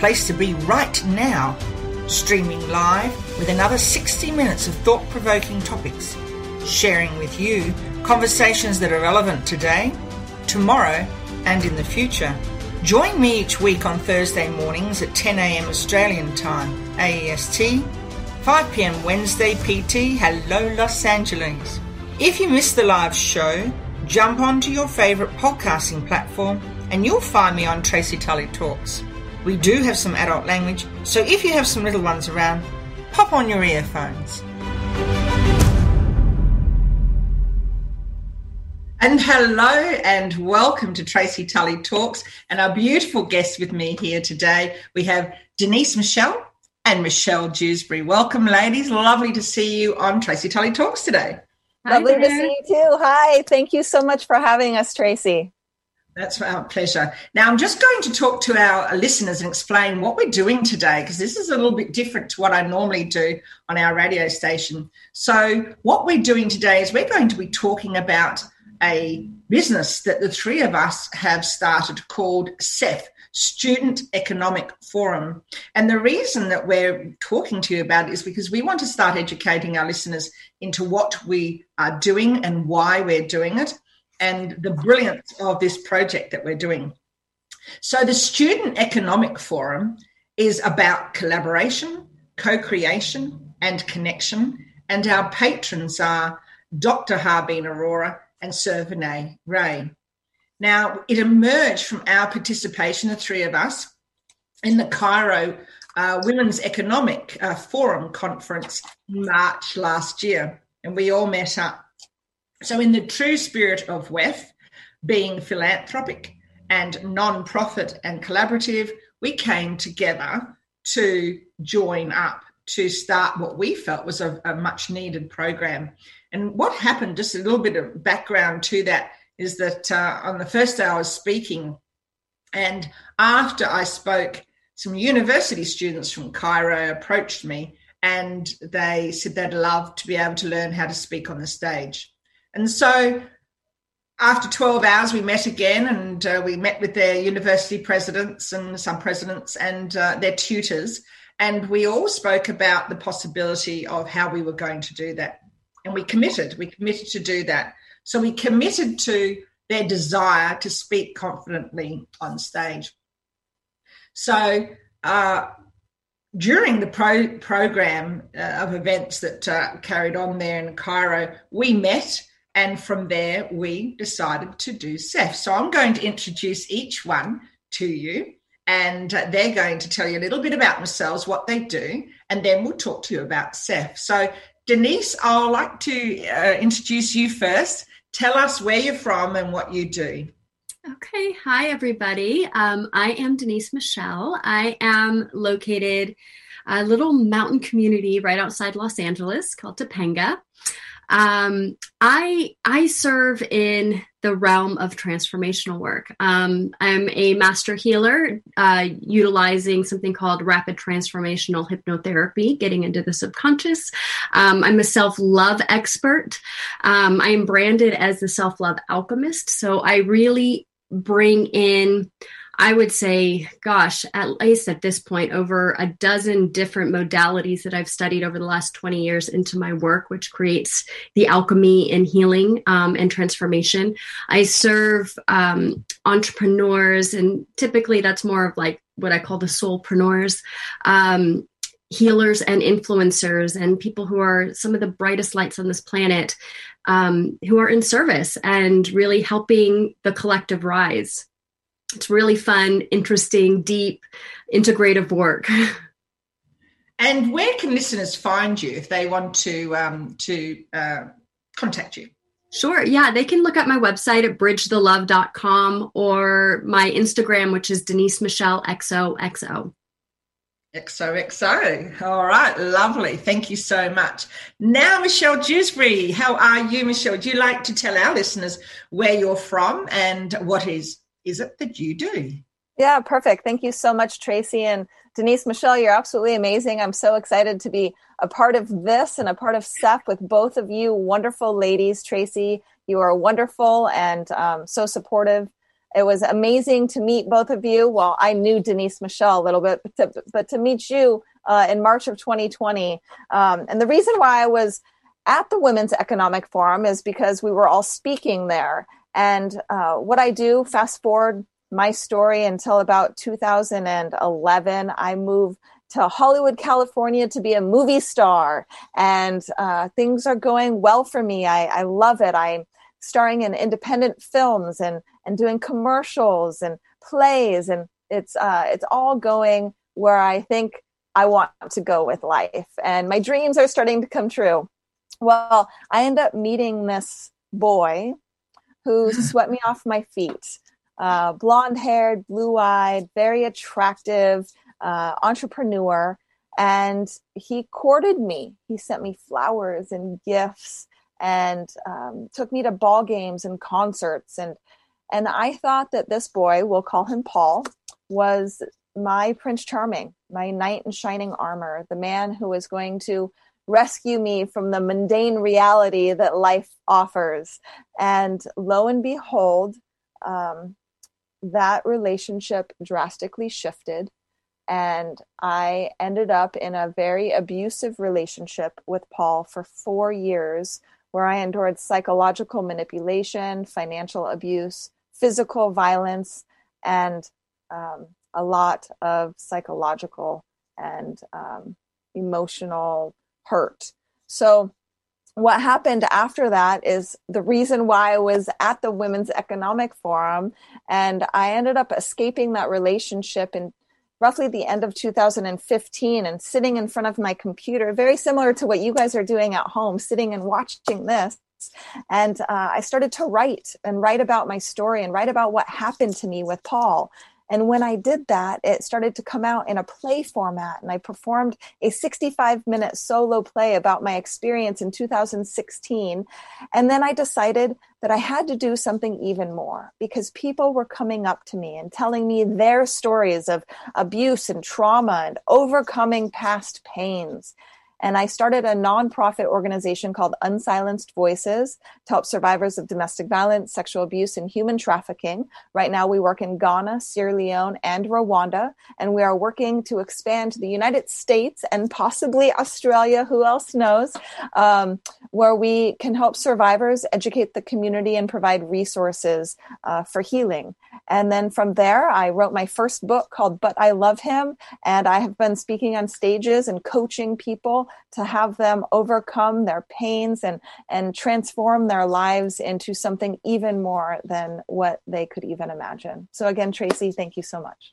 place to be right now. Streaming live with another 60 minutes of thought provoking topics. Sharing with you conversations that are relevant today, tomorrow, and in the future. Join me each week on Thursday mornings at 10 a.m. Australian time, AEST, 5 p.m. Wednesday PT. Hello, Los Angeles. If you missed the live show, jump onto your favorite podcasting platform and you'll find me on Tracy Tully Talks. We do have some adult language, so if you have some little ones around, pop on your earphones. And hello and welcome to Tracy Tully Talks and our beautiful guests with me here today. We have Denise Michelle and Michelle Jewsbury. Welcome, ladies. Lovely to see you on Tracy Tully Talks today. Lovely to see you too. Hi. Thank you so much for having us, Tracy. That's our pleasure. Now, I'm just going to talk to our listeners and explain what we're doing today because this is a little bit different to what I normally do on our radio station. So, what we're doing today is we're going to be talking about a business that the three of us have started called SEF, Student Economic Forum. And the reason that we're talking to you about it is because we want to start educating our listeners into what we are doing and why we're doing it and the brilliance of this project that we're doing. So, the Student Economic Forum is about collaboration, co creation, and connection. And our patrons are Dr. Harbeen Arora and Sir Vinay Rai. Now, it emerged from our participation, the three of us, in the Cairo uh, Women's Economic uh, Forum conference in March last year, and we all met up. So, in the true spirit of WEF, being philanthropic and non-profit and collaborative, we came together to join up to start what we felt was a, a much needed program. And what happened, just a little bit of background to that, is that uh, on the first day I was speaking, and after I spoke, some university students from Cairo approached me and they said they'd love to be able to learn how to speak on the stage. And so after 12 hours, we met again and uh, we met with their university presidents and some presidents and uh, their tutors. And we all spoke about the possibility of how we were going to do that and we committed. We committed to do that. So we committed to their desire to speak confidently on stage. So uh, during the pro- program uh, of events that uh, carried on there in Cairo, we met. And from there, we decided to do SEF. So I'm going to introduce each one to you, and they're going to tell you a little bit about themselves, what they do, and then we'll talk to you about SEF. So Denise, I'd like to uh, introduce you first. Tell us where you're from and what you do. Okay. Hi, everybody. Um, I am Denise Michelle. I am located a little mountain community right outside Los Angeles called Topanga. Um, I I serve in the realm of transformational work. Um, I'm a master healer, uh, utilizing something called rapid transformational hypnotherapy, getting into the subconscious. Um, I'm a self love expert. Um, I am branded as the self love alchemist, so I really bring in I would say, gosh, at least at this point, over a dozen different modalities that I've studied over the last 20 years into my work, which creates the alchemy and healing um, and transformation. I serve um, entrepreneurs, and typically that's more of like what I call the soulpreneurs. Um, healers and influencers and people who are some of the brightest lights on this planet um, who are in service and really helping the collective rise it's really fun, interesting, deep, integrative work. And where can listeners find you if they want to um, to uh, contact you? Sure. Yeah, they can look at my website at bridgethelove.com or my Instagram, which is Denise Michelle XOXO. XOXO. All right, lovely. Thank you so much. Now, Michelle Jewsbury, how are you, Michelle? Would you like to tell our listeners where you're from and what is is it that you do? Yeah, perfect. Thank you so much, Tracy. And Denise Michelle, you're absolutely amazing. I'm so excited to be a part of this and a part of SEF with both of you wonderful ladies. Tracy, you are wonderful and um, so supportive It was amazing to meet both of you. Well, I knew Denise Michelle a little bit, but to, but to meet you uh, in March of 2020. Um, and the reason why I was at the Women's Economic Forum is because we were all speaking there. And uh, what I do, fast forward my story until about 2011, I moved to Hollywood, California to be a movie star. And uh, things are going well for me. I, I love it. I'm starring in independent films and, and doing commercials and plays. And it's, uh, it's all going where I think I want to go with life. And my dreams are starting to come true. Well, I end up meeting this boy who swept me off my feet. Uh, blonde haired, blue eyed, very attractive uh, entrepreneur. And he courted me. He sent me flowers and gifts and um, took me to ball games and concerts. And, and I thought that this boy, we'll call him Paul, was my Prince Charming, my knight in shining armor, the man who was going to rescue me from the mundane reality that life offers. And lo and behold, um, that relationship drastically shifted. And I ended up in a very abusive relationship with Paul for four years, where I endured psychological manipulation, financial abuse, physical violence, and um, a lot of psychological and um, emotional hurt. So, what happened after that is the reason why I was at the Women's Economic Forum, and I ended up escaping that relationship in roughly the end of 2015 and sitting in front of my computer, very similar to what you guys are doing at home, sitting and watching this. And uh, I started to write and write about my story and write about what happened to me with Paul and when I did that, it started to come out in a play format. And I performed a 65 minute solo play about my experience in 2016. And then I decided that I had to do something even more because people were coming up to me and telling me their stories of abuse and trauma and overcoming past pains. And I started a nonprofit organization called Unsilenced Voices to help survivors of domestic violence, sexual abuse, and human trafficking. Right now, we work in Ghana, Sierra Leone, and Rwanda. And we are working to expand to the United States and possibly Australia, who else knows, um, where we can help survivors educate the community and provide resources uh, for healing. And then from there, I wrote my first book called But I Love Him. And I have been speaking on stages and coaching people to have them overcome their pains and, and transform their lives into something even more than what they could even imagine. So, again, Tracy, thank you so much.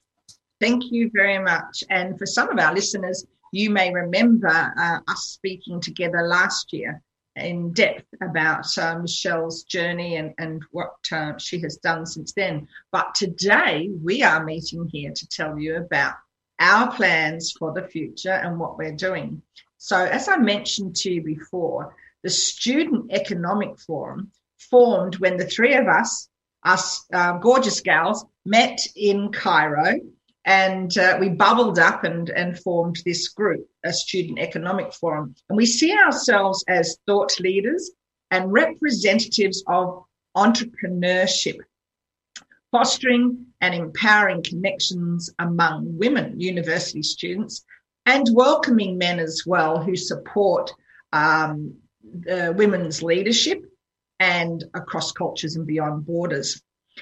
Thank you very much. And for some of our listeners, you may remember uh, us speaking together last year in depth about uh, Michelle's journey and, and what uh, she has done since then. But today we are meeting here to tell you about our plans for the future and what we're doing. So, as I mentioned to you before, the Student Economic Forum formed when the three of us, us uh, gorgeous gals, met in Cairo and uh, we bubbled up and, and formed this group, a Student Economic Forum. And we see ourselves as thought leaders and representatives of entrepreneurship, fostering and empowering connections among women university students and welcoming men as well who support um, women's leadership and across cultures and beyond borders.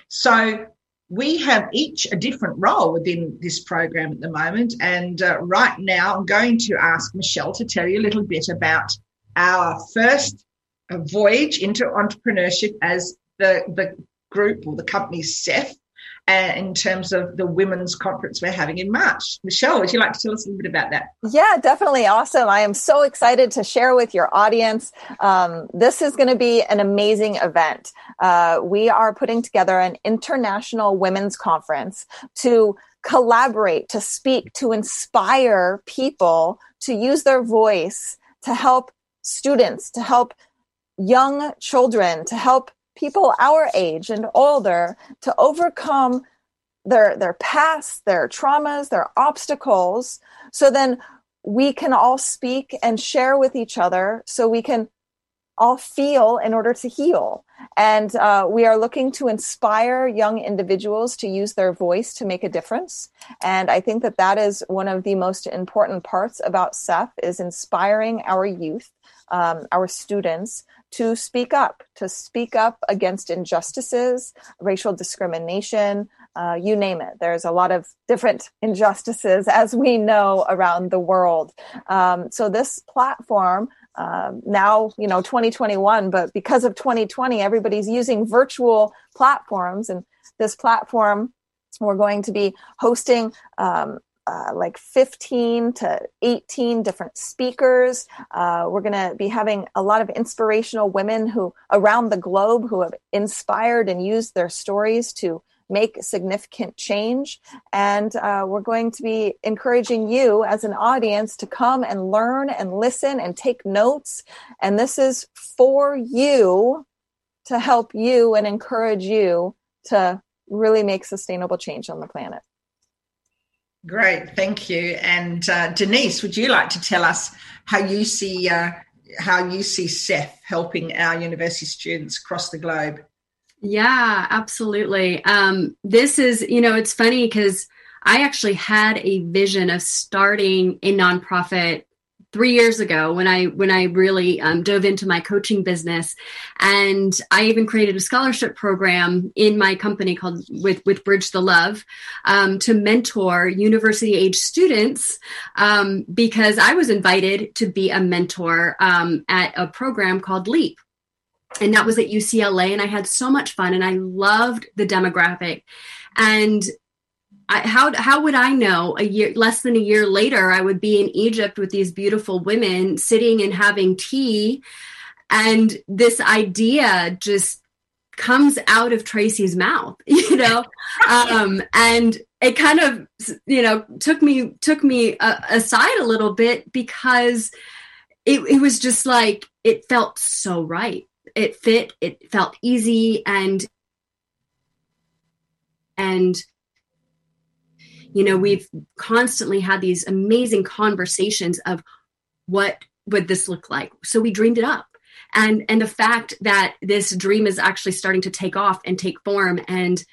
So we have each a different role within this program at the moment. And uh, right now, I'm going to ask Michelle to tell you a little bit about our first uh, voyage into entrepreneurship as the, the group or the company SEF uh, in terms of the women's conference we're having in March. Michelle, would you like to tell us a little bit about that? Yeah, definitely. Awesome. I am so excited to share with your audience. Um, this is going to be an amazing event. Uh, we are putting together an international women's conference to collaborate, to speak, to inspire people to use their voice to help students, to help young children, to help people our age and older to overcome their their past, their traumas, their obstacles so then we can all speak and share with each other so we can all feel in order to heal. And uh, we are looking to inspire young individuals to use their voice to make a difference. And I think that that is one of the most important parts about SEF is inspiring our youth, um, our students to speak up, to speak up against injustices, racial discrimination, uh, you name it. There's a lot of different injustices, as we know, around the world. Um, so this platform um, now you know 2021 but because of 2020 everybody's using virtual platforms and this platform we're going to be hosting um, uh, like 15 to 18 different speakers. Uh, we're going to be having a lot of inspirational women who around the globe who have inspired and used their stories to make significant change. And uh, we're going to be encouraging you as an audience to come and learn and listen and take notes. And this is for you to help you and encourage you to really make sustainable change on the planet. Great, thank you. And uh, Denise, would you like to tell us how you see uh, how you see SEF helping our university students across the globe? Yeah, absolutely. Um, this is, you know, it's funny because I actually had a vision of starting a nonprofit three years ago when I when I really um, dove into my coaching business, and I even created a scholarship program in my company called with with Bridge the Love um, to mentor university age students um, because I was invited to be a mentor um, at a program called Leap. And that was at UCLA and I had so much fun and I loved the demographic. And I, how how would I know a year less than a year later I would be in Egypt with these beautiful women sitting and having tea? And this idea just comes out of Tracy's mouth you know? Um, and it kind of you know took me took me uh, aside a little bit because it, it was just like it felt so right. It fit it felt easy and and you know we've constantly had these amazing conversations of what would this look like? So we dreamed it up. And and the fact that this dream is actually starting to take off and take form and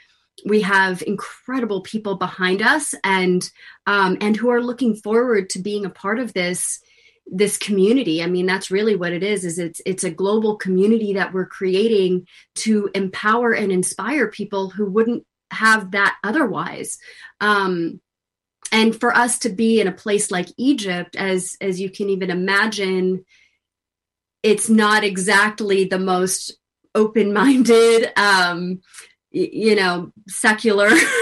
we have incredible people behind us and um, and who are looking forward to being a part of this this community. I mean that's really what it is is it's it's a global community that we're creating to empower and inspire people who wouldn't have that otherwise. Um and for us to be in a place like egypt as as you can even imagine it's not exactly the most open-minded um you know secular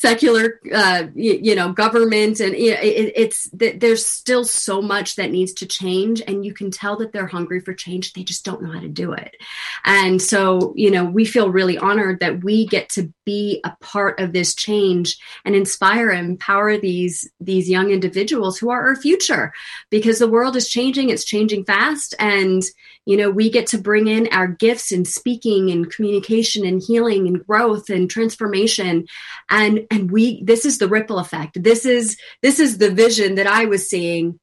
secular uh, you, you, know government and it, it's there's still so much that needs to change and you can tell that they're hungry for change. They just don't know how to do it. And so you know we feel really honored that we get to be a part of this change and inspire and empower these these young individuals who are our future because the world is changing. It's changing fast and you know we get to bring in our gifts in speaking and communication and healing and growth and transformation. And and we this is the ripple effect. This is this is the vision that i was seeing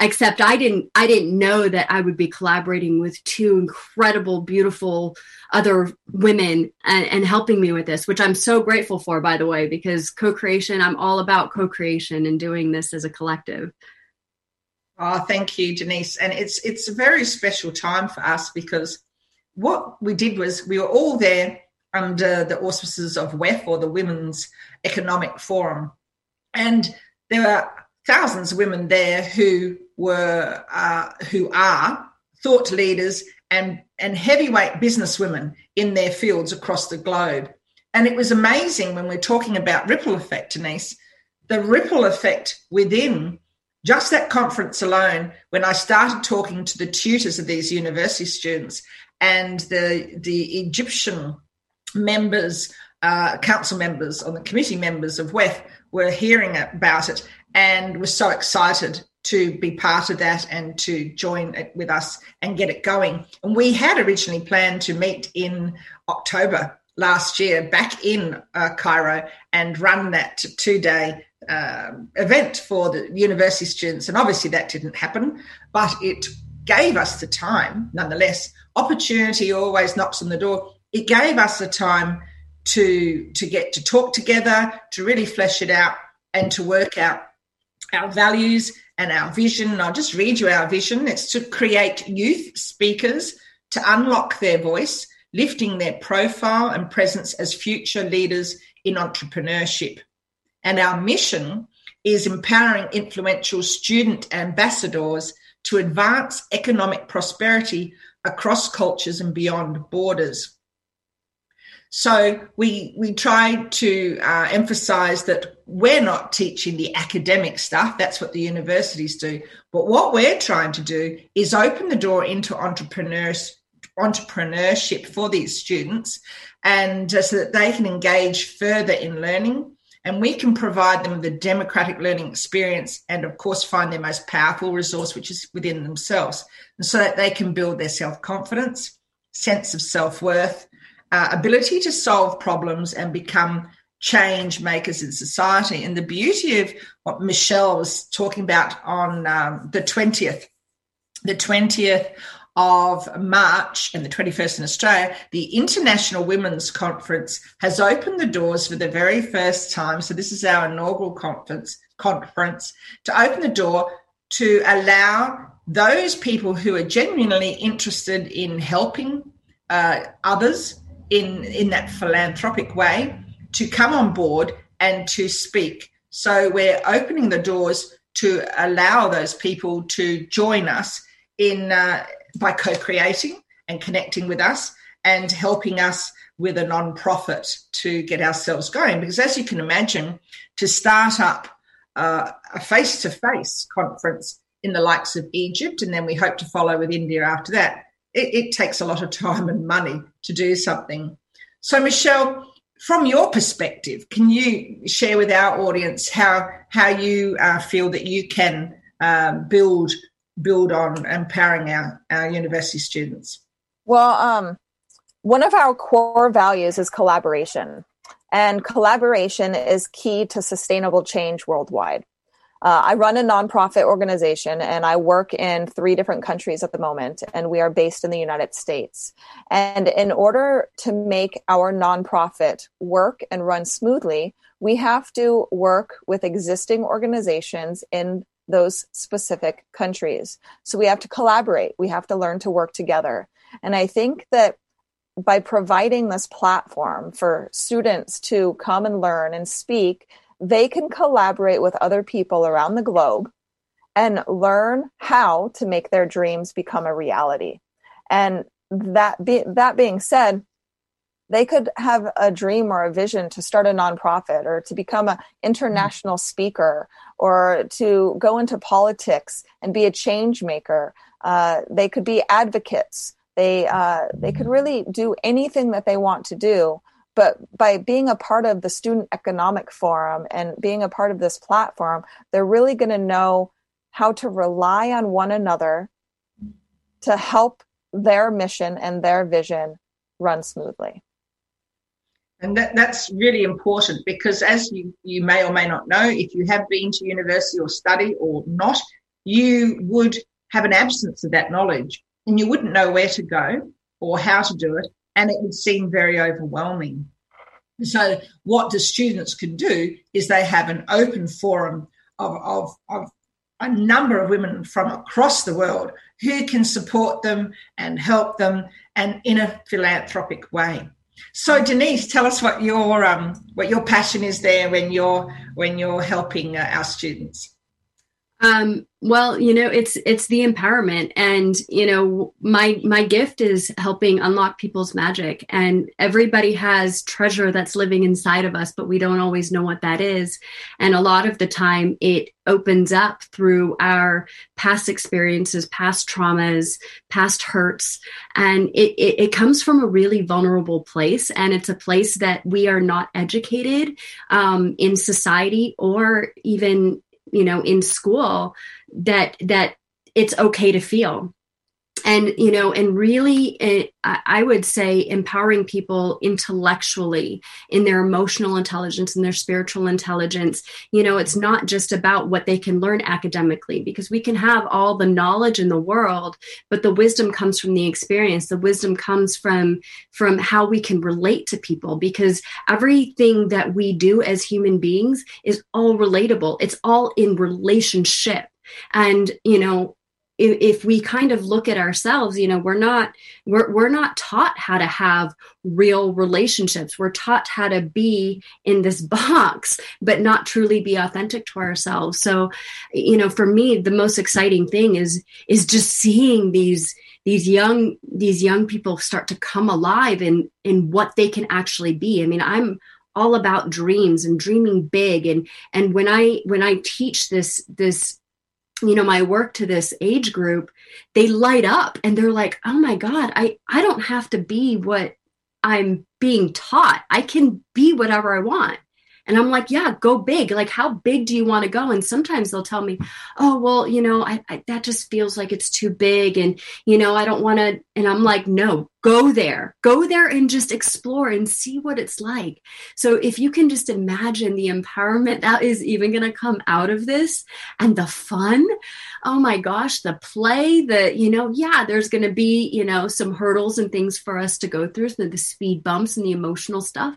except i didn't i didn't know that i would be collaborating with two incredible beautiful other women and, and helping me with this which i'm so grateful for by the way because co-creation i'm all about co-creation and doing this as a collective Oh, thank you, Denise. And it's it's a very special time for us because what we did was we were all there under the auspices of WEF or the Women's Economic Forum, and there were thousands of women there who were uh, who are thought leaders and and heavyweight businesswomen in their fields across the globe. And it was amazing when we're talking about ripple effect, Denise, the ripple effect within just that conference alone, when I started talking to the tutors of these university students and the the Egyptian members, uh, council members, on the committee members of WEF were hearing about it and were so excited to be part of that and to join it with us and get it going. And we had originally planned to meet in October last year back in uh, Cairo and run that two day uh, event for the university students. And obviously that didn't happen, but it gave us the time, nonetheless. Opportunity always knocks on the door. It gave us the time to to get to talk together, to really flesh it out, and to work out our values and our vision. I'll just read you our vision. It's to create youth speakers to unlock their voice, lifting their profile and presence as future leaders in entrepreneurship. And our mission is empowering influential student ambassadors to advance economic prosperity across cultures and beyond borders. So we we try to uh, emphasize that we're not teaching the academic stuff. That's what the universities do. But what we're trying to do is open the door into entrepreneurs entrepreneurship for these students, and uh, so that they can engage further in learning. And we can provide them with a democratic learning experience and, of course, find their most powerful resource, which is within themselves, and so that they can build their self confidence, sense of self worth, uh, ability to solve problems and become change makers in society. And the beauty of what Michelle was talking about on um, the 20th, the 20th of March and the 21st in Australia, the International Women's Conference has opened the doors for the very first time. So this is our inaugural conference conference to open the door to allow those people who are genuinely interested in helping uh, others in in that philanthropic way to come on board and to speak. So we're opening the doors to allow those people to join us in uh, by co-creating and connecting with us and helping us with a non-profit to get ourselves going. Because as you can imagine, to start up uh, a face-to-face conference in the likes of Egypt, and then we hope to follow with India after that, it, it takes a lot of time and money to do something. So, Michelle, from your perspective, can you share with our audience how how you uh, feel that you can um, build build on empowering our, our university students? Well, um, one of our core values is collaboration, and collaboration is key to sustainable change worldwide. Uh, I run a nonprofit organization and I work in three different countries at the moment, and we are based in the United States. And in order to make our nonprofit work and run smoothly, we have to work with existing organizations in those specific countries. So we have to collaborate, we have to learn to work together. And I think that by providing this platform for students to come and learn and speak, they can collaborate with other people around the globe and learn how to make their dreams become a reality. And that be, that being said, they could have a dream or a vision to start a nonprofit or to become an international speaker or to go into politics and be a change maker. Uh, they could be advocates. They uh, they could really do anything that they want to do but by being a part of the student economic forum and being a part of this platform they're really going to know how to rely on one another to help their mission and their vision run smoothly and that, that's really important because as you, you may or may not know if you have been to university or study or not you would have an absence of that knowledge and you wouldn't know where to go or how to do it and it would seem very overwhelming. So, what the students can do is they have an open forum of, of, of a number of women from across the world who can support them and help them and in a philanthropic way. So Denise, tell us what your um, what your passion is there when you're when you're helping uh, our students. Um, well, you know, it's it's the empowerment, and you know, my my gift is helping unlock people's magic. And everybody has treasure that's living inside of us, but we don't always know what that is. And a lot of the time, it opens up through our past experiences, past traumas, past hurts, and it, it, it comes from a really vulnerable place. And it's a place that we are not educated um, in society or even you know in school that that it's okay to feel and you know and really eh, it, i would say empowering people intellectually in their emotional intelligence and their spiritual intelligence. You know it's not just about what they can learn academically because we can have all the knowledge in the world but the wisdom comes from the experience. The wisdom comes from from how we can relate to people because everything that we do as human beings is all relatable. It's all in relationship. And you know if, we kind of look at ourselves you know we're not we're, we're not taught how to have real relationships. We're taught how to be in this box but not truly be authentic to ourselves. So you know for me the most exciting thing is is just seeing these these young these young people start to come alive in in what they can actually be. I mean i'm all about dreams and dreaming big. And and when i when i teach this this you know my work to this age group they light up and they're like oh my god i i don't have to be what i'm being taught. I can be whatever i want and I'm like, yeah, go big. Like, how big do you want to go? And sometimes they'll tell me, oh, well, you know, I, I that just feels like it's too big. And, you know, I don't want to. And I'm like, no, go there, go there and just explore and see what it's like. So if you can just imagine the empowerment that is even going to come out of this and the fun, oh my gosh, the play, the, you know, yeah, there's going to be, you know, some hurdles and things for us to go through, so the speed bumps and the emotional stuff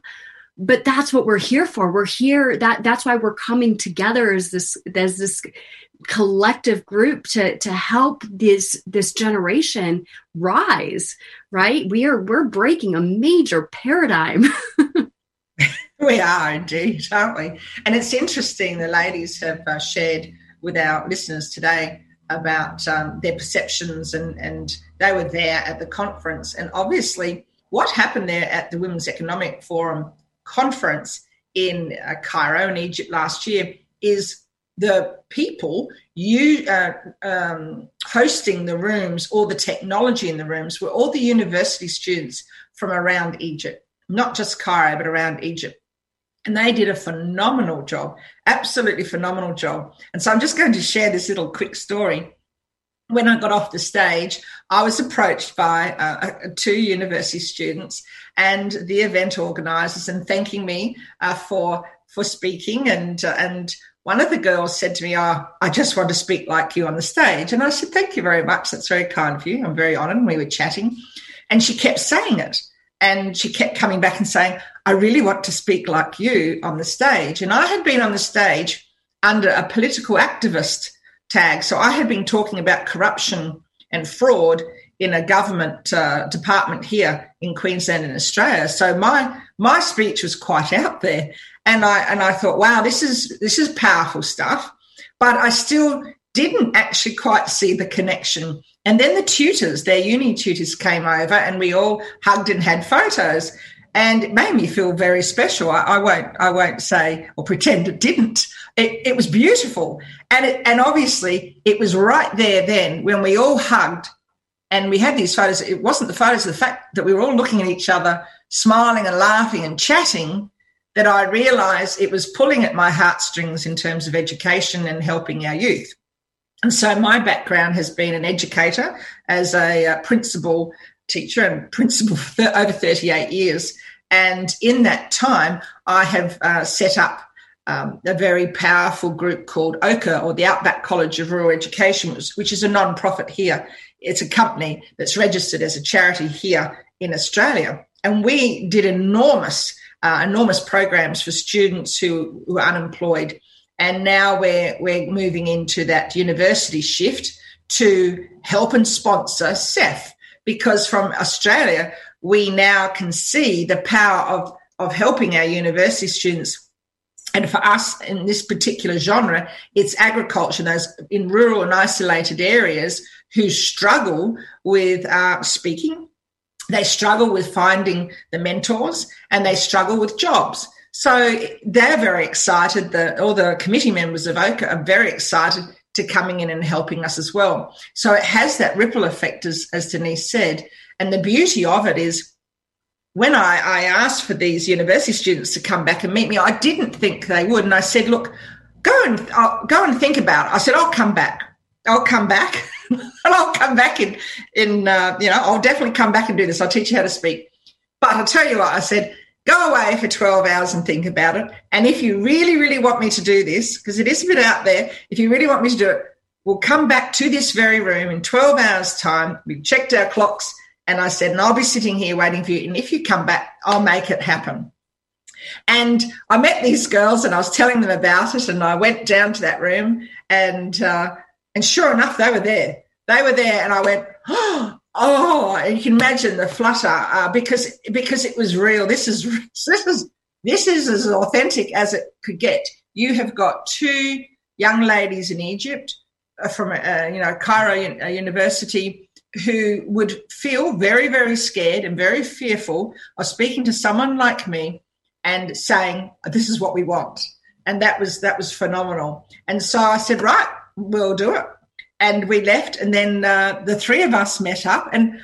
but that's what we're here for. We're here that that's why we're coming together as this as this collective group to to help this this generation rise right? We are we're breaking a major paradigm. We are indeed aren't we? And it's interesting the ladies have uh, shared with our listeners today about um, their perceptions and and they were there at the conference. And obviously what happened there at the women's economic forum conference in uh, Cairo in Egypt last year is the people you uh, um, hosting the rooms or the technology in the rooms were all the university students from around Egypt, not just Cairo, but around Egypt. And they did a phenomenal job, absolutely phenomenal job. And so I'm just going to share this little quick story when I got off the stage, I was approached by uh, uh, two university students and the event organisers and thanking me uh, for for speaking. And uh, and one of the girls said to me, "Oh, I just want to speak like you on the stage." And I said, "Thank you very much. That's very kind of you. I'm very honoured." And we were chatting, and she kept saying it, and she kept coming back and saying, "I really want to speak like you on the stage." And I had been on the stage under a political activist tag. So I had been talking about corruption and fraud in a government uh, department here in Queensland and Australia. So my my speech was quite out there, and I and I thought, wow, this is this is powerful stuff. But I still didn't actually quite see the connection. And then the tutors, their uni tutors, came over, and we all hugged and had photos and it made me feel very special. I, I, won't I won't say or pretend it didn't. It, it was beautiful, and it, and obviously it was right there then when we all hugged and we had these photos. It wasn't the photos; the fact that we were all looking at each other, smiling and laughing and chatting. That I realised it was pulling at my heartstrings in terms of education and helping our youth. And so my background has been an educator as a uh, principal teacher and principal for over 38 years. And in that time, I have uh, set up um, a very powerful group called OCA, or the Outback College of Rural Education, which is a non-profit here. It's a company that's registered as a charity here in Australia. And we did enormous, uh, enormous programs for students who, who are unemployed. And now we're, we're moving into that university shift to help and sponsor SEF, because from Australia, we now can see the power of, of helping our university students. And for us in this particular genre, it's agriculture, those in rural and isolated areas who struggle with uh, speaking, they struggle with finding the mentors, and they struggle with jobs. So they're very excited. The, all the committee members of OCA are very excited to coming in and helping us as well. So it has that ripple effect, as, as Denise said. And the beauty of it is when I, I asked for these university students to come back and meet me, I didn't think they would. And I said, look, go and I'll, go and think about it. I said, I'll come back. I'll come back. and I'll come back in, in uh, you know, I'll definitely come back and do this. I'll teach you how to speak. But I'll tell you what, I said, go away for 12 hours and think about it. And if you really, really want me to do this, because it is a bit out there, if you really want me to do it, we'll come back to this very room in 12 hours' time. We've checked our clocks. And I said, and I'll be sitting here waiting for you. And if you come back, I'll make it happen. And I met these girls and I was telling them about it. And I went down to that room and, uh, and sure enough, they were there. They were there. And I went, oh, oh you can imagine the flutter uh, because, because it was real. This is, this is, this is as authentic as it could get. You have got two young ladies in Egypt uh, from, uh, you know, Cairo uh, University who would feel very, very scared and very fearful of speaking to someone like me and saying, "This is what we want," and that was that was phenomenal. And so I said, "Right, we'll do it." And we left, and then uh, the three of us met up, and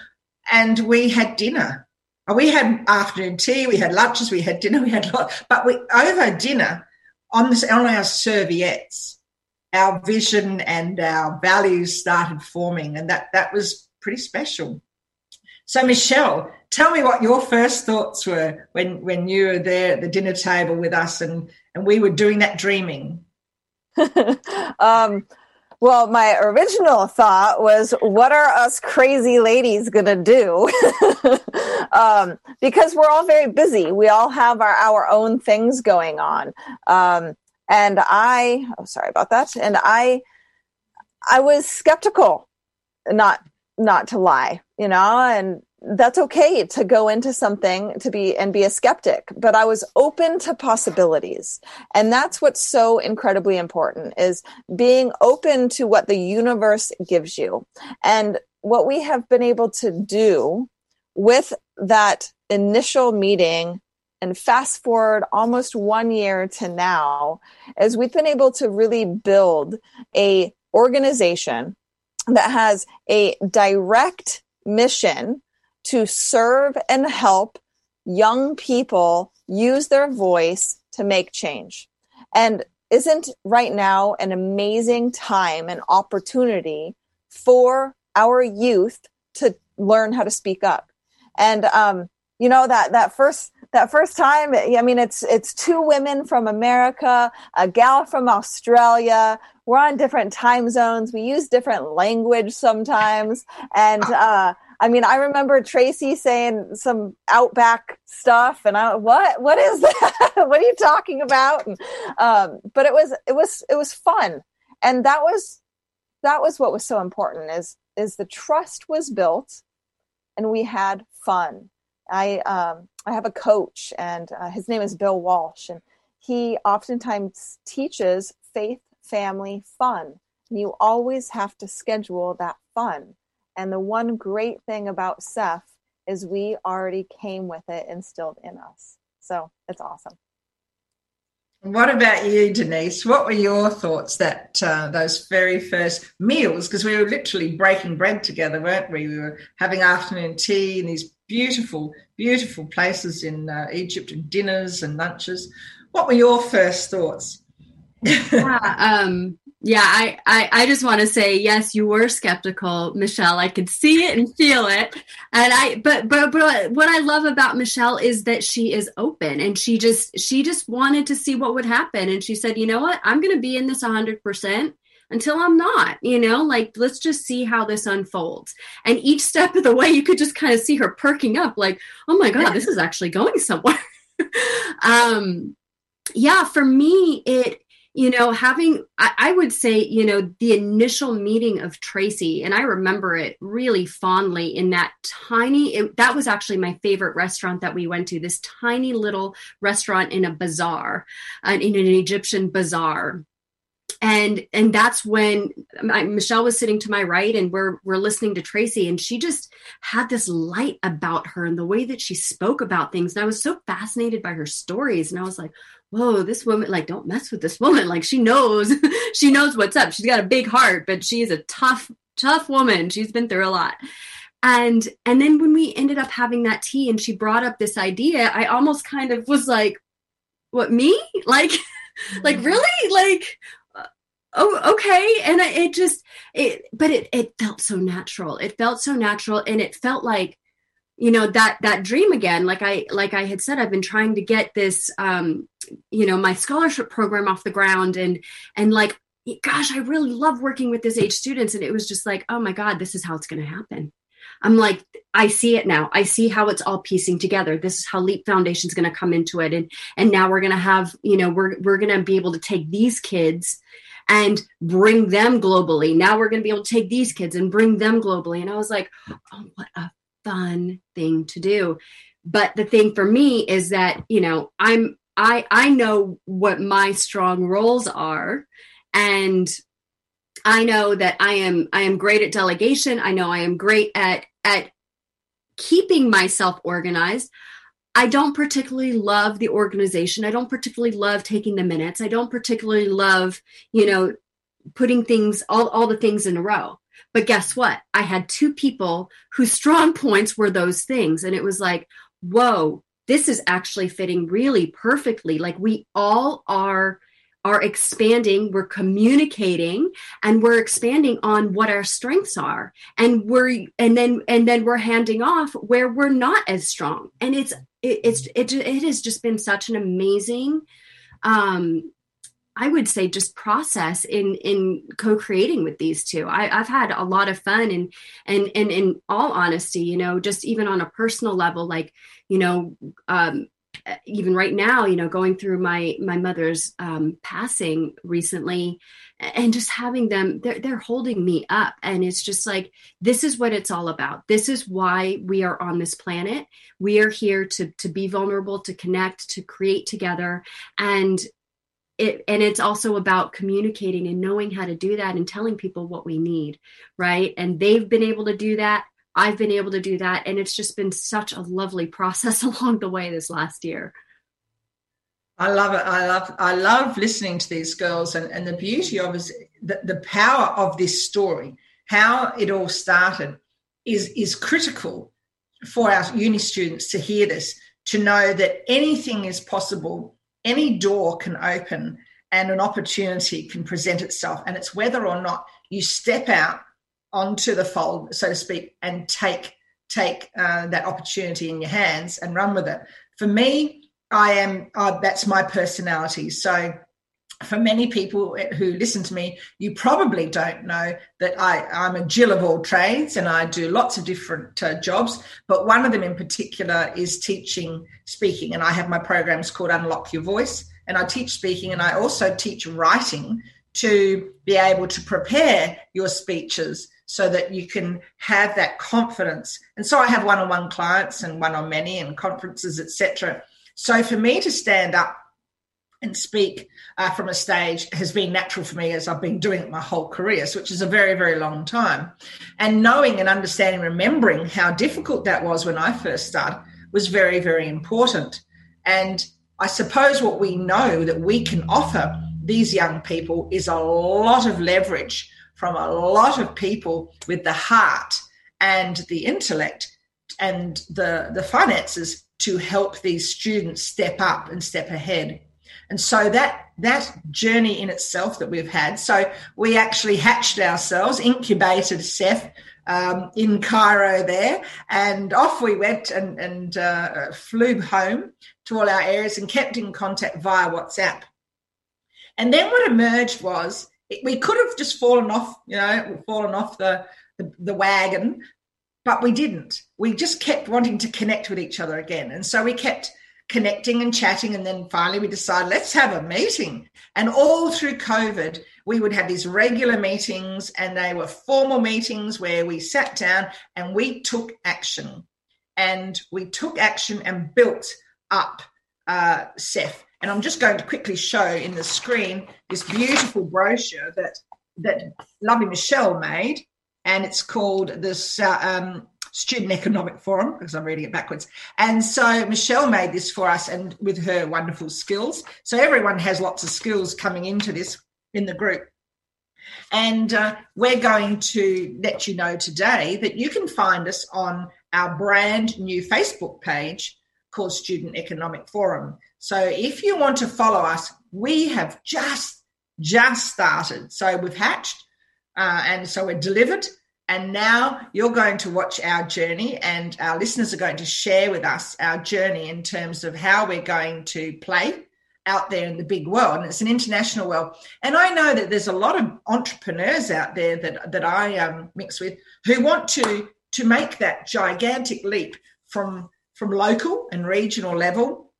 and we had dinner. We had afternoon tea, we had lunches, we had dinner, we had lot. But we over dinner on this on our serviettes, our vision and our values started forming, and that that was pretty special. So, Michelle, tell me what your first thoughts were when, when you were there at the dinner table with us and, and we were doing that dreaming. um, well, my original thought was, what are us crazy ladies going to do? um, because we're all very busy. We all have our, our own things going on. Um, and I, oh, sorry about that. And I, I was skeptical, not not to lie, you know, and that's okay to go into something to be and be a skeptic but i was open to possibilities. And that's what's so incredibly important is being open to what the universe gives you. And what we have been able to do with that initial meeting and fast forward almost one year to now is we've been able to really build a organization that has a direct mission to serve and help young people use their voice to make change. And isn't right now an amazing time and opportunity for our youth to learn how to speak up? And um, you know that that first that first time i mean it's it's two women from america a gal from australia we're on different time zones. We use different language sometimes. And uh, I mean, I remember Tracy saying some outback stuff, and I what what is that? what are you talking about? And, um, but it was it was it was fun, and that was that was what was so important is is the trust was built, and we had fun. I um, I have a coach, and uh, his name is Bill Walsh, and he oftentimes teaches faith family fun. You always have to schedule that fun. And the one great thing about SEF is we already came with it instilled in us. So it's awesome. What about you, Denise? What were your thoughts that uh, those very first meals? Because we were literally breaking bread together, weren't we? We were having afternoon tea in these beautiful, beautiful places in uh, Egypt and dinners and lunches. What were your first thoughts? yeah, um, yeah, I, I, I just want to say, yes, you were skeptical, Michelle. I could see it and feel it. And I, but, but, but what I love about Michelle is that she is open and she just, she just wanted to see what would happen. And she said, you know what? I'm going to be in this hundred percent until I'm not, you know, like let's just see how this unfolds. And each step of the way, you could just kind of see her perking up, like, oh my God, this is actually going somewhere. um, yeah, for me, it you know, having, I, I, would say, you know, the initial meeting of Tracy, and I remember it really fondly in that tiny, it, that was actually my favorite restaurant that we went to, this tiny little restaurant in a bazaar, uh, in an Egyptian bazaar. And and that's when my, Michelle was sitting to my right and we're we're listening to Tracy and she just had this light about her and the way that she spoke about things. And I was so fascinated by her stories and I was like whoa this woman like don't mess with this woman. Like she knows she knows what's up. She's got a big heart but she is a tough tough woman. She's been through a lot. And and then when we ended up having that tea and she brought up this idea I almost kind of was like what me? Like like mm-hmm. really? Like oh okay. And I, it just it but it it felt so natural. It felt so natural and it felt like you know that that dream again like i like i had said i've been trying to get this um you know my scholarship program off the ground and and like gosh i really love working with this age students. And it was just like oh my god this is how it's going to happen. I'm like i see it now. I see how it's all piecing together. This is how leap foundation is going to come into it. And and now we're going to have you know we're we're going to be able to take these kids and bring them globally. Now we're going to be able to take these kids and bring them globally. And I was like, oh, what a fun thing to do. But the thing for me is that, you know, I'm, I, I know what my strong roles are and I know that I am, I am great at delegation. I know I am great at, at keeping myself organized. I don't particularly love the organization. I don't particularly love taking the minutes. I don't particularly love, you know, putting things all, all the things in a row. But guess what? I had two people whose strong points were those things. And it was like, whoa, this is actually fitting really perfectly. Like we all are are expanding we're communicating and we're expanding on what our strengths are and we're and then and then we're handing off where we're not as strong and it's it, it's it, it has just been such an amazing um I would say just process in in co-creating with these two. I, have had a lot of fun and and and in all honesty, you know, just even on a personal level, like you know, um, even right now, you know, going through my my mother's um, passing recently, and just having them, they're they're holding me up, and it's just like this is what it's all about. This is why we are on this planet. We are here to to be vulnerable, to connect, to create together, and it, and it's also about communicating and knowing how to do that and telling people what we need right? And they've been able to do that. I've been able to do that. And it's just been such a lovely process along the way this last year. I love it. I love i love listening to these girls and, and the beauty of is the, the power of this story how it all started is is critical for our uni students to hear this to know that anything is possible any door can open and an opportunity can present itself. And it's whether or not you step out onto the fold, so to speak, and take take uh, that opportunity in your hands and run with it. For me, I am uh, that's my personality. So for many people who listen to me, you probably don't know that I, I'm a Jill of all trades and I do lots of different uh, jobs. But one of them in particular is teaching speaking. And I have my programs called Unlock Your Voice. And I teach speaking and I also teach writing to be able to prepare your speeches so that you can have that confidence. And so I have one on one clients and one on many and conferences, etc. So for me to stand up and speak uh, from a stage has been natural for me as I've been doing it my whole career, which is a very, very long time. And knowing and understanding, remembering how difficult that was when I first started was very, very important. And I suppose what we know that we can offer these young people is a lot of leverage from a lot of people with the heart and the intellect and the, the finances to help these students step up and step ahead. And so that that journey in itself that we've had. So we actually hatched ourselves, incubated SEF um, in Cairo there, and off we went and, and uh, flew home to all our areas and kept in contact via WhatsApp. And then what emerged was we could have just fallen off, you know, fallen off the, the, the wagon, but we didn't. We just kept wanting to connect with each other again. And so we kept connecting and chatting. And then finally we decided, let's have a meeting. And all through COVID, we would have these regular meetings, and they were formal meetings where we sat down and we took action. And we took action and built up uh, SEF. And I'm just going to quickly show in the screen this beautiful brochure that that lovely Michelle made, and it's called this uh, um, Student Economic Forum because I'm reading it backwards. And so Michelle made this for us and with her wonderful skills. So everyone has lots of skills coming into this in the group. And uh, we're going to let you know today that you can find us on our brand new Facebook page called Student Economic Forum. So if you want to follow us, we have just just started. So we've hatched, uh, and so we're delivered. And now you're going to watch our journey, and our listeners are going to share with us our journey in terms of how we're going to play out there in the big world. And it's an international world. And I know that there's a lot of entrepreneurs out there that, that I um, mix with who want to, to make that gigantic leap from, from local and regional level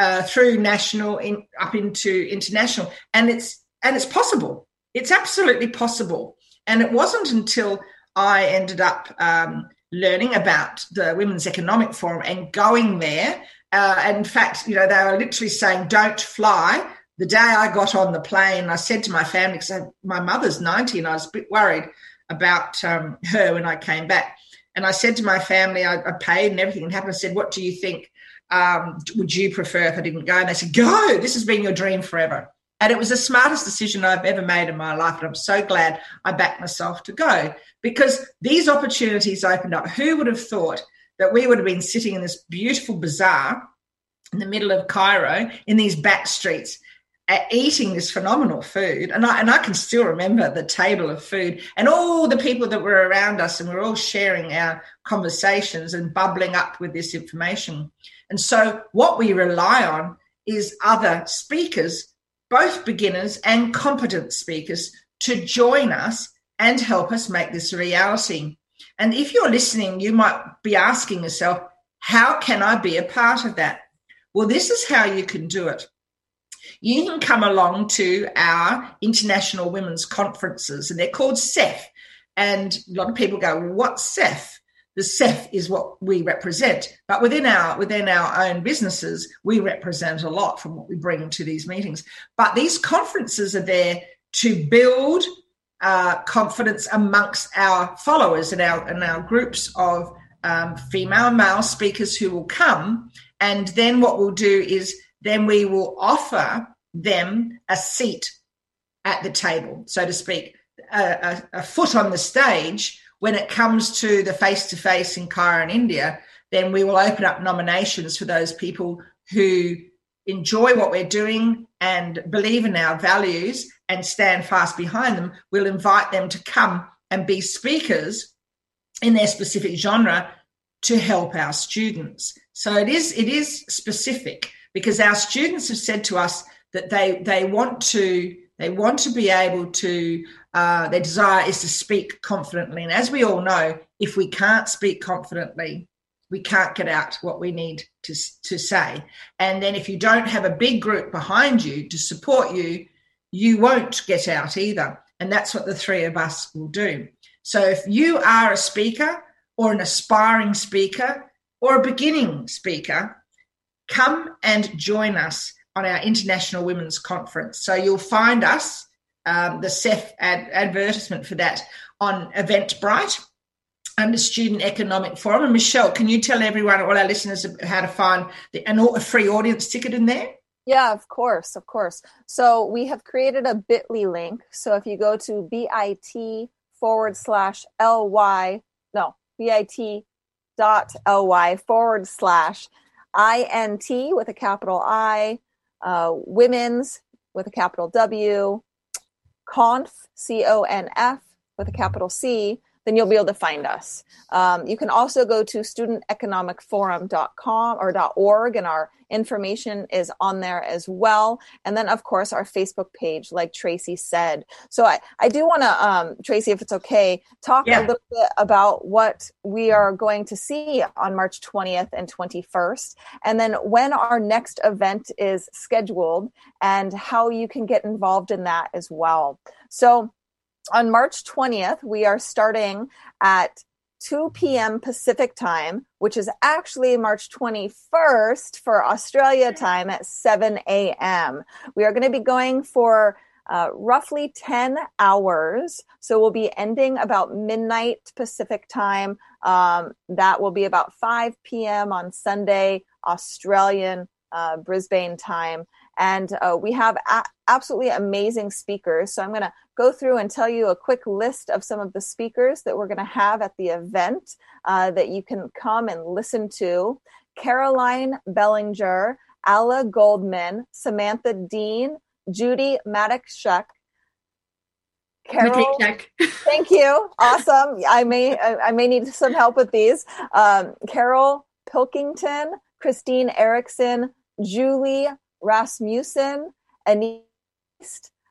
uh, through national in, up into international. And it's, and it's possible. It's absolutely possible. And it wasn't until I ended up um, learning about the Women's Economic Forum and going there. Uh, in fact, you know, they were literally saying, don't fly. The day I got on the plane, I said to my family, because my mother's 90 and I was a bit worried about um, her when I came back. And I said to my family, I, I paid and everything happened. I said, what do you think? Um, would you prefer if I didn't go? And they said, go, this has been your dream forever. And it was the smartest decision I've ever made in my life. And I'm so glad I backed myself to go because these opportunities opened up. Who would have thought that we would have been sitting in this beautiful bazaar in the middle of Cairo in these back streets eating this phenomenal food and I, and I can still remember the table of food and all the people that were around us and we we're all sharing our conversations and bubbling up with this information and so what we rely on is other speakers both beginners and competent speakers to join us and help us make this a reality. And if you're listening, you might be asking yourself, how can I be a part of that? Well, this is how you can do it. You can come along to our international women's conferences, and they're called SEF. And a lot of people go, well, what's SEF? The SEF is what we represent. But within our within our own businesses, we represent a lot from what we bring to these meetings. But these conferences are there to build uh, confidence amongst our followers and our and our groups of um, female male speakers who will come. And then what we'll do is then we will offer them a seat at the table, so to speak, a, a, a foot on the stage when it comes to the face to face in Cairo in India, then we will open up nominations for those people who enjoy what we're doing and believe in our values and stand fast behind them. We'll invite them to come and be speakers in their specific genre to help our students. So it is it is specific because our students have said to us that they they want to they want to be able to uh, their desire is to speak confidently. And as we all know, if we can't speak confidently, we can't get out what we need to, to say. And then if you don't have a big group behind you to support you, you won't get out either. And that's what the three of us will do. So if you are a speaker or an aspiring speaker or a beginning speaker, come and join us on our International Women's Conference. So you'll find us um, the SEF ad- advertisement for that on Eventbrite under Student Economic Forum. And Michelle, can you tell everyone, all our listeners, how to find the, an, a free audience ticket in there? Yeah, of course, of course. So we have created a bit.ly link. So if you go to bit forward slash ly, no, bit dot ly forward slash int with a capital I, uh, women's with a capital W, conf, C O N F, with a capital C, then you'll be able to find us. Um, you can also go to studenteconomicforum.com or .org, and our information is on there as well. And then, of course, our Facebook page, like Tracy said. So I, I do want to, um, Tracy, if it's okay, talk yeah. a little bit about what we are going to see on March 20th and 21st, and then when our next event is scheduled and how you can get involved in that as well. So on March 20th, we are starting at 2 p.m. Pacific time, which is actually March 21st for Australia time at 7 a.m. We are going to be going for uh, roughly 10 hours. So we'll be ending about midnight Pacific time. Um, that will be about 5 p.m. on Sunday, Australian uh, Brisbane time. And uh, we have a- absolutely amazing speakers. So I'm going to go through and tell you a quick list of some of the speakers that we're going to have at the event uh, that you can come and listen to. Caroline Bellinger, Alla Goldman, Samantha Dean, Judy Maddox Carol, thank you. Awesome. I may I may need some help with these. Um, Carol Pilkington, Christine Erickson, Julie Rasmussen, Anise,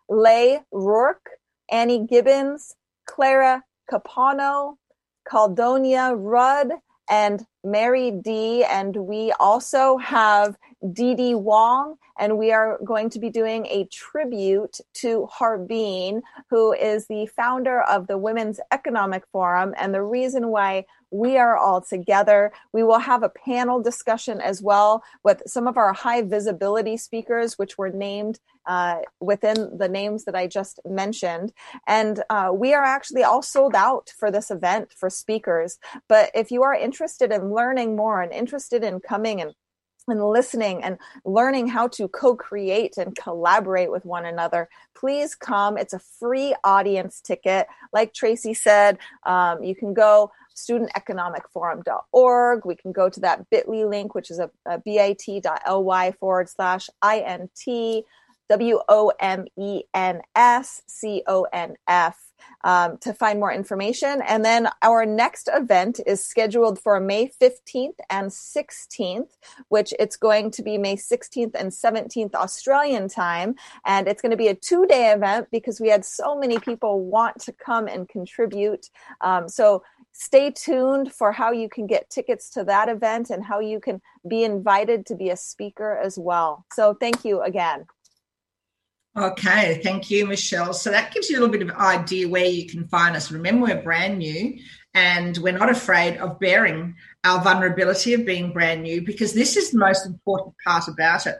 Leigh Rourke, Annie Gibbons, Clara Capano, Caldonia Rudd, and Mary D. And we also have Dee Dee Wong, and we are going to be doing a tribute to Harbeen, who is the founder of the Women's Economic Forum. And the reason why we are all together. We will have a panel discussion as well with some of our high visibility speakers, which were named uh, within the names that I just mentioned. And uh, we are actually all sold out for this event for speakers. But if you are interested in learning more and interested in coming and and listening and learning how to co-create and collaborate with one another please come it's a free audience ticket like tracy said um, you can go studenteconomicforum.org. We can go to that bit.ly link, which is a, a bit.ly forward slash INT W O M E N S C O N F um, to find more information. And then our next event is scheduled for May 15th and 16th, which it's going to be May 16th and 17th Australian time. And it's going to be a two day event because we had so many people want to come and contribute. Um, so stay tuned for how you can get tickets to that event and how you can be invited to be a speaker as well. So thank you again. Okay, thank you, Michelle. So that gives you a little bit of idea where you can find us. Remember, we're brand new and we're not afraid of bearing our vulnerability of being brand new because this is the most important part about it.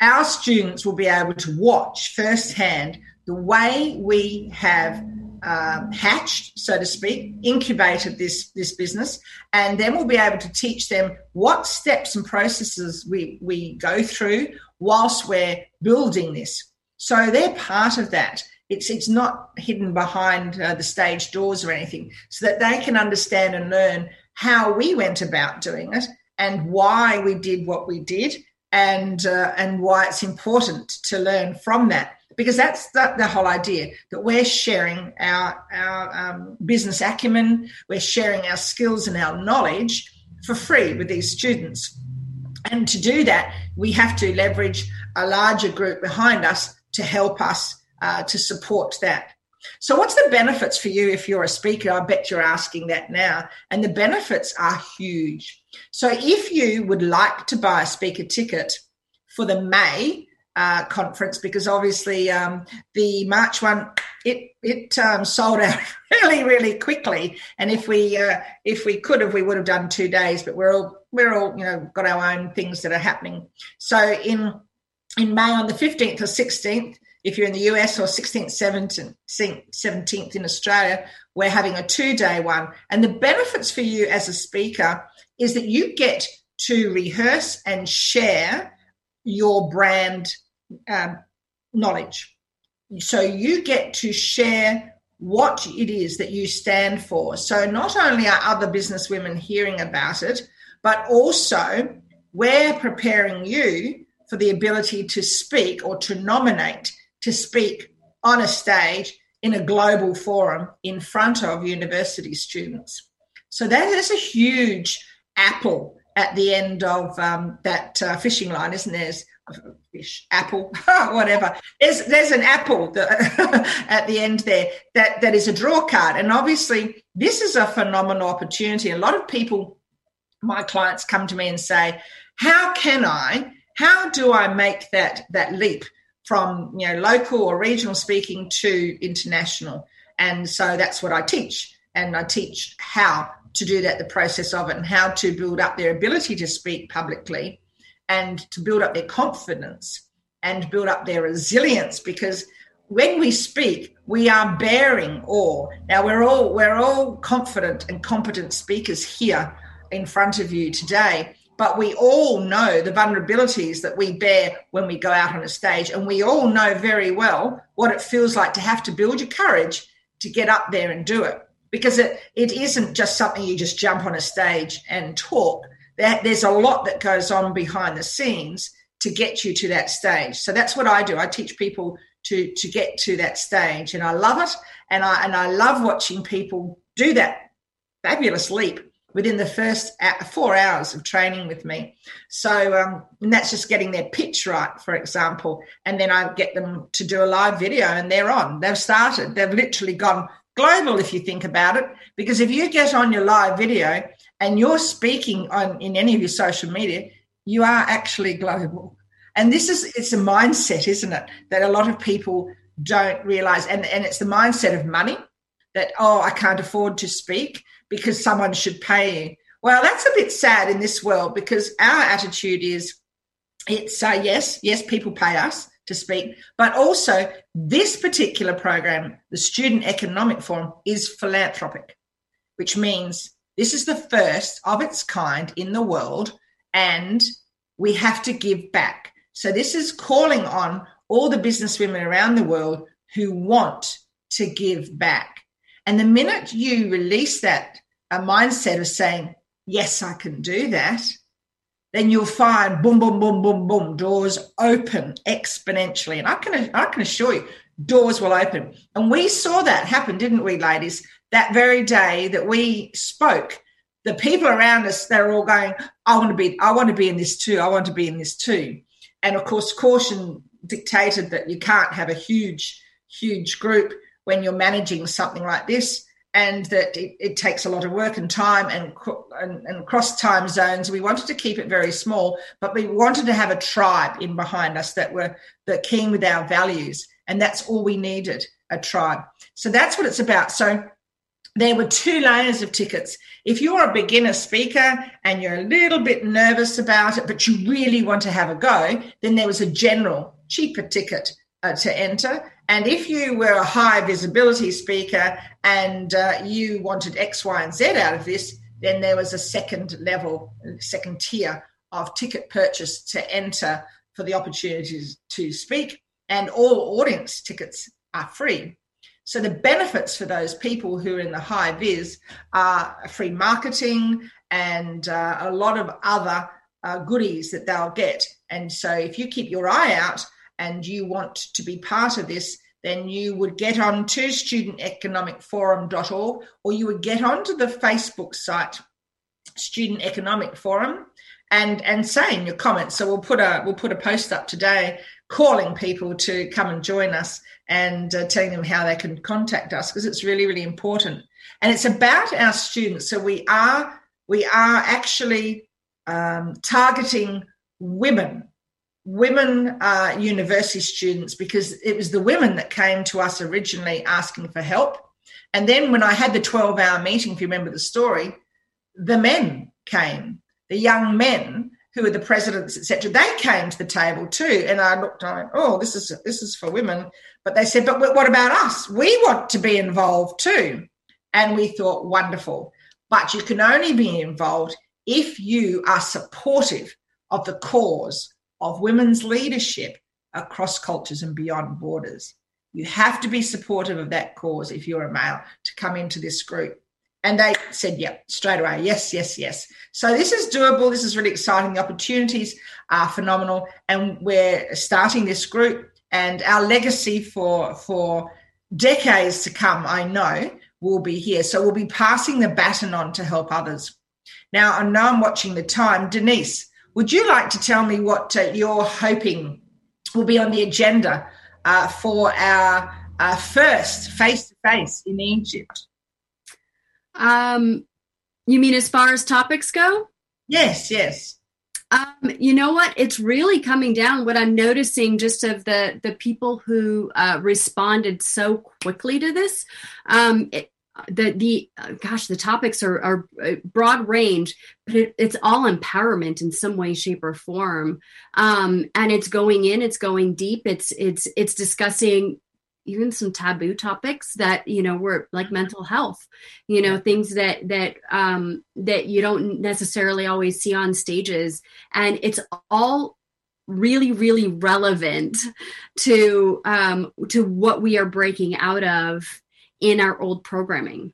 Our students will be able to watch firsthand the way we have um, hatched, so to speak, incubated this this business, and then we'll be able to teach them what steps and processes we we go through whilst we're building this. So they're part of that. It's it's not hidden behind uh, the stage doors or anything, so that they can understand and learn how we went about doing it and why we did what we did, and uh, and why it's important to learn from that because that's the, the, whole idea that we're sharing our, our um, business acumen, we're sharing our skills and our knowledge for free with these students. And to do that, we have to leverage a larger group behind us to help us uh, to support that. So, what's the benefits for you if you're a speaker? I bet you're asking that now. And the benefits are huge. So, if you would like to buy a speaker ticket for the May uh, conference because obviously um, the March one it it um, sold out really really quickly. And if we uh, if we could have, we would have done two days. But we're all we're all you know got our own things that are happening. So in in May on the fifteenth or sixteenth. If you're in the US or 16th, 17th, 17th in Australia, we're having a two day one. And the benefits for you as a speaker is that you get to rehearse and share your brand um, knowledge. So you get to share what it is that you stand for. So not only are other business women hearing about it, but also we're preparing you for the ability to speak or to nominate to speak on a stage in a global forum in front of university students. So that is a huge apple at the end of um, that uh, fishing line, isn't there? fish, apple, whatever. There's there's an apple that, at the end there that that is a draw card, and obviously this is a phenomenal opportunity. A lot of people, my clients, come to me and say, "How can I? How do I make that that leap from you know local or regional speaking to international?" And so that's what I teach, and I teach how to do that, the process of it, and how to build up their ability to speak publicly and to build up their confidence and build up their resilience. Because when we speak we are bearing all now we're all we're all confident and competent speakers here in front of you today but we all know the vulnerabilities that we bear when we go out on a stage. And we all know very well what it feels like to have to build your courage to get up there and do it. Because it, it isn't just something you just jump on a stage and talk. That there's a lot that goes on behind the scenes to get you to that stage. So that's what I do. I teach people to to get to that stage, and I love it, and I and I love watching people do that fabulous leap within the first four hours of training with me. So, um, and that's just getting their pitch right, for example. And then I get them to do a live video and they're on. They've started. They've literally gone global if you think about it. Because if you get on your live video and you're speaking on in any of your social media, you are actually global. And this is it's a mindset, isn't it? That a lot of people don't realize. And, and it's the mindset of money that, oh, I can't afford to speak because someone should pay you. Well, that's a bit sad in this world because our attitude is it's uh, yes, yes, people pay us to speak, but also this particular program, the Student Economic Forum, is philanthropic, which means this is the first of its kind in the world and we have to give back. So, this is calling on all the businesswomen around the world who want to give back. And the minute you release that a mindset of saying, yes, I can do that, then you'll find boom, boom, boom, boom, boom, doors open exponentially. And I can, I can assure you, doors will open. And we saw that happen, didn't we, ladies? That very day that we spoke, the people around us, they're all going, I want to be, I want to be in this too. I want to be in this too. And of course, caution dictated that you can't have a huge, huge group when you're managing something like this and that it, it, takes a lot of work and time and, and, and cross time zones. We wanted to keep it very small, but we wanted to have a tribe in behind us that were that keen with our values, and that's all we needed a tribe. So that's what it's about. So there were two layers of tickets. If you're a beginner speaker and you're a little bit nervous about it, but you really want to have a go, then there was a general cheaper ticket uh, to enter. And if you were a high visibility speaker and uh, you wanted X, Y, and Z out of this, then there was a second level, second tier of ticket purchase to enter for the opportunities to speak. And all audience tickets are free. So the benefits for those people who are in the high vis are free marketing and uh, a lot of other uh, goodies that they'll get. And so if you keep your eye out and you want to be part of this, then you would get on to studenteconomicforum.org or you would get onto the Facebook site, Student Economic Forum, and, and say in your comments. So we'll put a we'll put a post up today calling people to come and join us and uh, telling them how they can contact us because it's really really important and it's about our students so we are we are actually um, targeting women women uh, university students because it was the women that came to us originally asking for help. And then when I had the 12 hour meeting, if you remember the story, the men came, the young men who were the presidents, etc. They came to the table too. And I looked, I went, oh, this is this is for women. But they said, but what about us? We want to be involved too. And we thought, wonderful. But you can only be involved if you are supportive of the cause of women's leadership across cultures and beyond borders. You have to be supportive of that cause if you're a male to come into this group. And they said, yeah, straight away, yes, yes, yes. So this is doable. This is really exciting. The opportunities are phenomenal. And we're starting this group and our legacy for, for decades to come, I know, will be here. So we'll be passing the baton on to help others. Now, I know I'm watching the time. Denise, would you like to tell me what uh, you're hoping will be on the agenda uh, for our uh, first face to face in Egypt? Um, you mean as far as topics go? Yes, yes. Um, you know what? It's really coming down. What I'm noticing, just of the the people who uh, responded so quickly to this, um, it, the the uh, gosh the topics are, are uh, broad range but it, it's all empowerment in some way shape or form. Um, and it's going in it's going deep. It's it's it's discussing even some taboo topics that you know were like mental health you know things that that um that you don't necessarily always see on stages. And it's all really really relevant to um to what we are breaking out of in our old programming.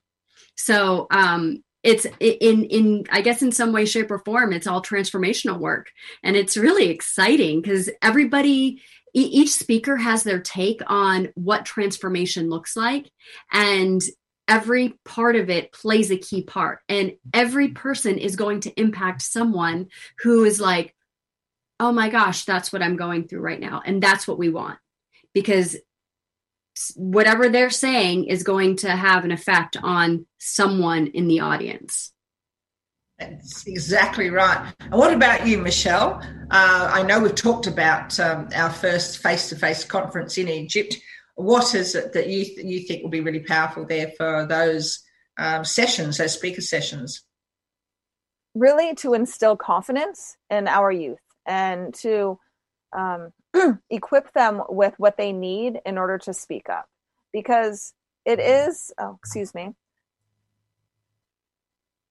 So um, it's in in I guess in some way, shape, or form, it's all transformational work, and it's really exciting because everybody each speaker has their take on what transformation looks like. And every part of it plays a key part. And every person is going to impact someone who is like oh my gosh that's what i'm going through right now. And that's what we want. Because whatever they're saying is going to have an effect on someone in the audience that's exactly right. And what about you, Michelle? Uh, I know we've talked about um, our first face-to-face conference in Egypt. What is it that you th- you think will be really powerful there for those um, sessions, those speaker sessions? Really, to instill confidence in our youth and to um, equip them with what they need in order to speak up, because it is. Oh, excuse me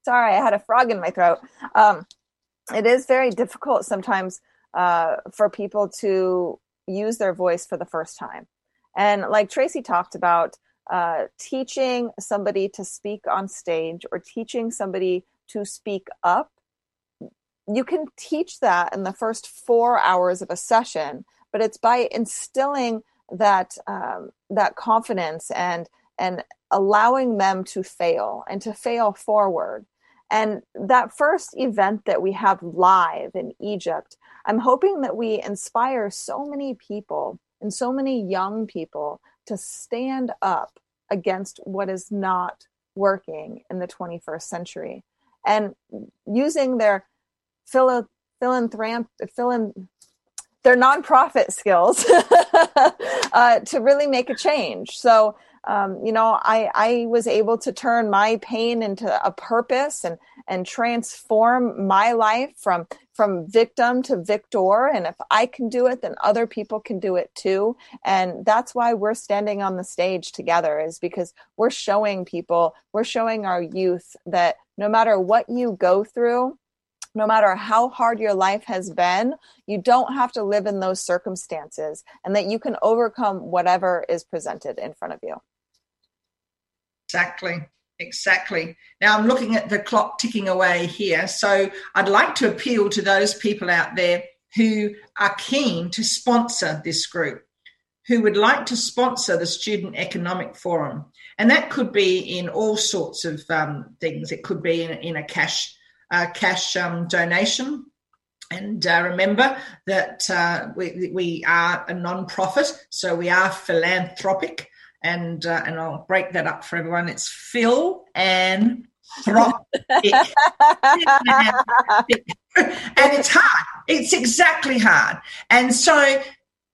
Sorry, I had a frog in my throat. Um, it is very difficult sometimes uh, for people to use their voice for the first time. And like Tracy talked about, uh, teaching somebody to speak on stage or teaching somebody to speak up, you can teach that in the first four hours of a session, but it's by instilling that um, that confidence and and allowing them to fail and to fail forward. And that first event that we have live in Egypt, I'm hoping that we inspire so many people and so many young people to stand up against what is not working in the 21st century and using their philo- philanthrop- philan- their nonprofit skills uh, to really make a change. So um, you know, I, I was able to turn my pain into a purpose and, and transform my life from, from victim to victor. And if I can do it, then other people can do it too. And that's why we're standing on the stage together is because we're showing people, we're showing our youth that no matter what you go through, no matter how hard your life has been, you don't have to live in those circumstances and that you can overcome whatever is presented in front of you. Exactly. Exactly. Now I'm looking at the clock ticking away here. So I'd like to appeal to those people out there who are keen to sponsor this group, who would like to sponsor the Student Economic Forum. And that could be in all sorts of um, things. It could be in, in a cash uh, cash um, donation. And uh, remember that uh, we, we are a non-profit, so we are philanthropic and uh, and I'll break that up for everyone. It's Phil and Throp. and it's hard. It's exactly hard. And so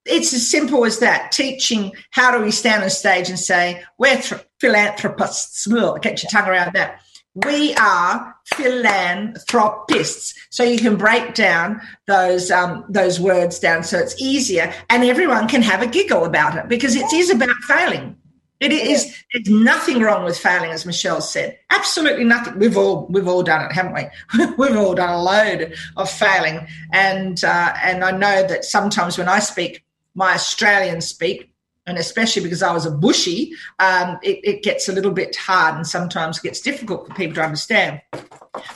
it's as simple as that. Teaching how do we stand on stage and say we're th- philanthropists. Get your tongue around that. We are philanthropists. So you can break down those um, those words down so it's easier, and everyone can have a giggle about it because it is about failing. It is. There's nothing wrong with failing, as Michelle said. Absolutely nothing. We've all we've all done it, haven't we? we've all done a load of failing, and uh, and I know that sometimes when I speak, my Australians speak, and especially because I was a bushy, um, it, it, gets a little bit hard and sometimes gets difficult for people to understand.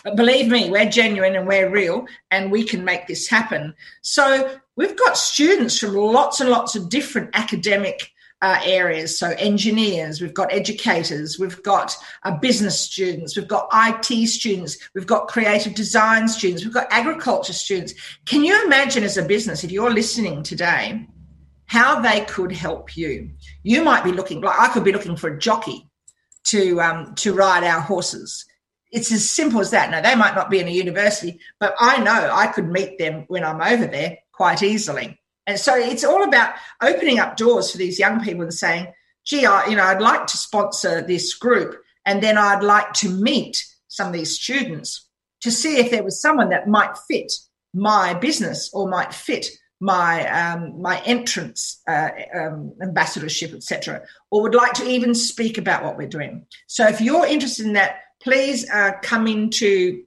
But believe me, we're genuine and we're real, and we can make this happen. So we've got students from lots and lots of different academic uh, areas. So engineers, we've got educators, we've got uh, business students, we've got IT students, we've got creative design students, we've got agriculture students. Can you imagine as a business, if you're listening today, how they could help you. You might be looking like I could be looking for a jockey to um, to ride our horses. It's as simple as that. Now they might not be in a university, but I know I could meet them when I'm over there quite easily. And so it's all about opening up doors for these young people and saying, "Gee, I, you know, I'd like to sponsor this group, and then I'd like to meet some of these students to see if there was someone that might fit my business or might fit my um, my entrance uh, um, ambassadorship, etc., or would like to even speak about what we're doing. So, if you're interested in that, please uh, come into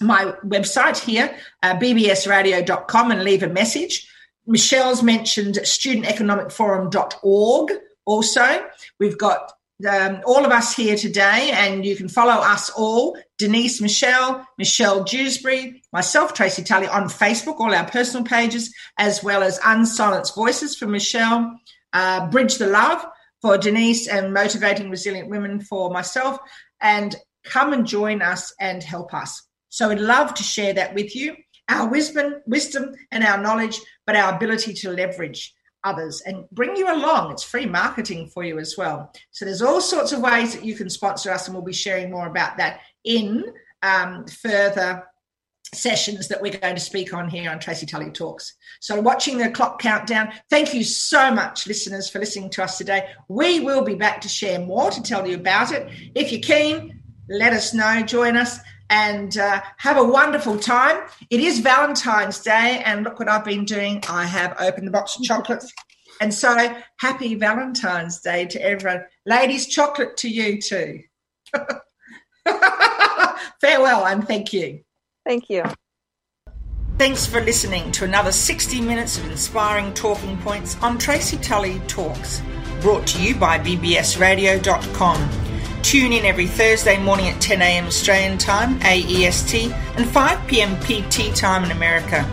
my website here, uh, bbsradio.com, and leave a message. Michelle's mentioned studenteconomicforum.org. Also, we've got um, all of us here today, and you can follow us all Denise Michelle, Michelle Jewsbury, myself, Tracy Tully, on Facebook, all our personal pages, as well as Unsilenced Voices for Michelle, uh, Bridge the Love for Denise, and Motivating Resilient Women for myself. And come and join us and help us. So we'd love to share that with you our wisdom, wisdom and our knowledge, but our ability to leverage others and bring you along. It's free marketing for you as well. So there's all sorts of ways that you can sponsor us, and we'll be sharing more about that in um, further sessions that we're going to speak on here on Tracy Tully Talks. So, watching the clock countdown, thank you so much, listeners, for listening to us today. We will be back to share more to tell you about it. If you're keen, let us know, join us and uh, have a wonderful time. It is Valentine's Day, and look what I've been doing. I have opened the box of chocolates. And so, happy Valentine's Day to everyone. Ladies, chocolate to you too. Farewell and thank you. Thank you. Thanks for listening to another 60 minutes of inspiring talking points on Tracy Tully Talks, brought to you by bbsradio.com. Tune in every Thursday morning at 10 a.m. Australian Time, AEST, and 5 p.m. PT Time in America.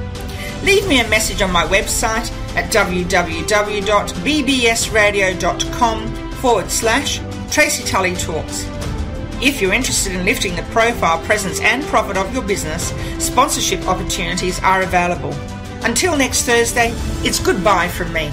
Leave me a message on my website at www.bbsradio.com forward slash Tracy Tully Talks. If you're interested in lifting the profile, presence, and profit of your business, sponsorship opportunities are available. Until next Thursday, it's goodbye from me.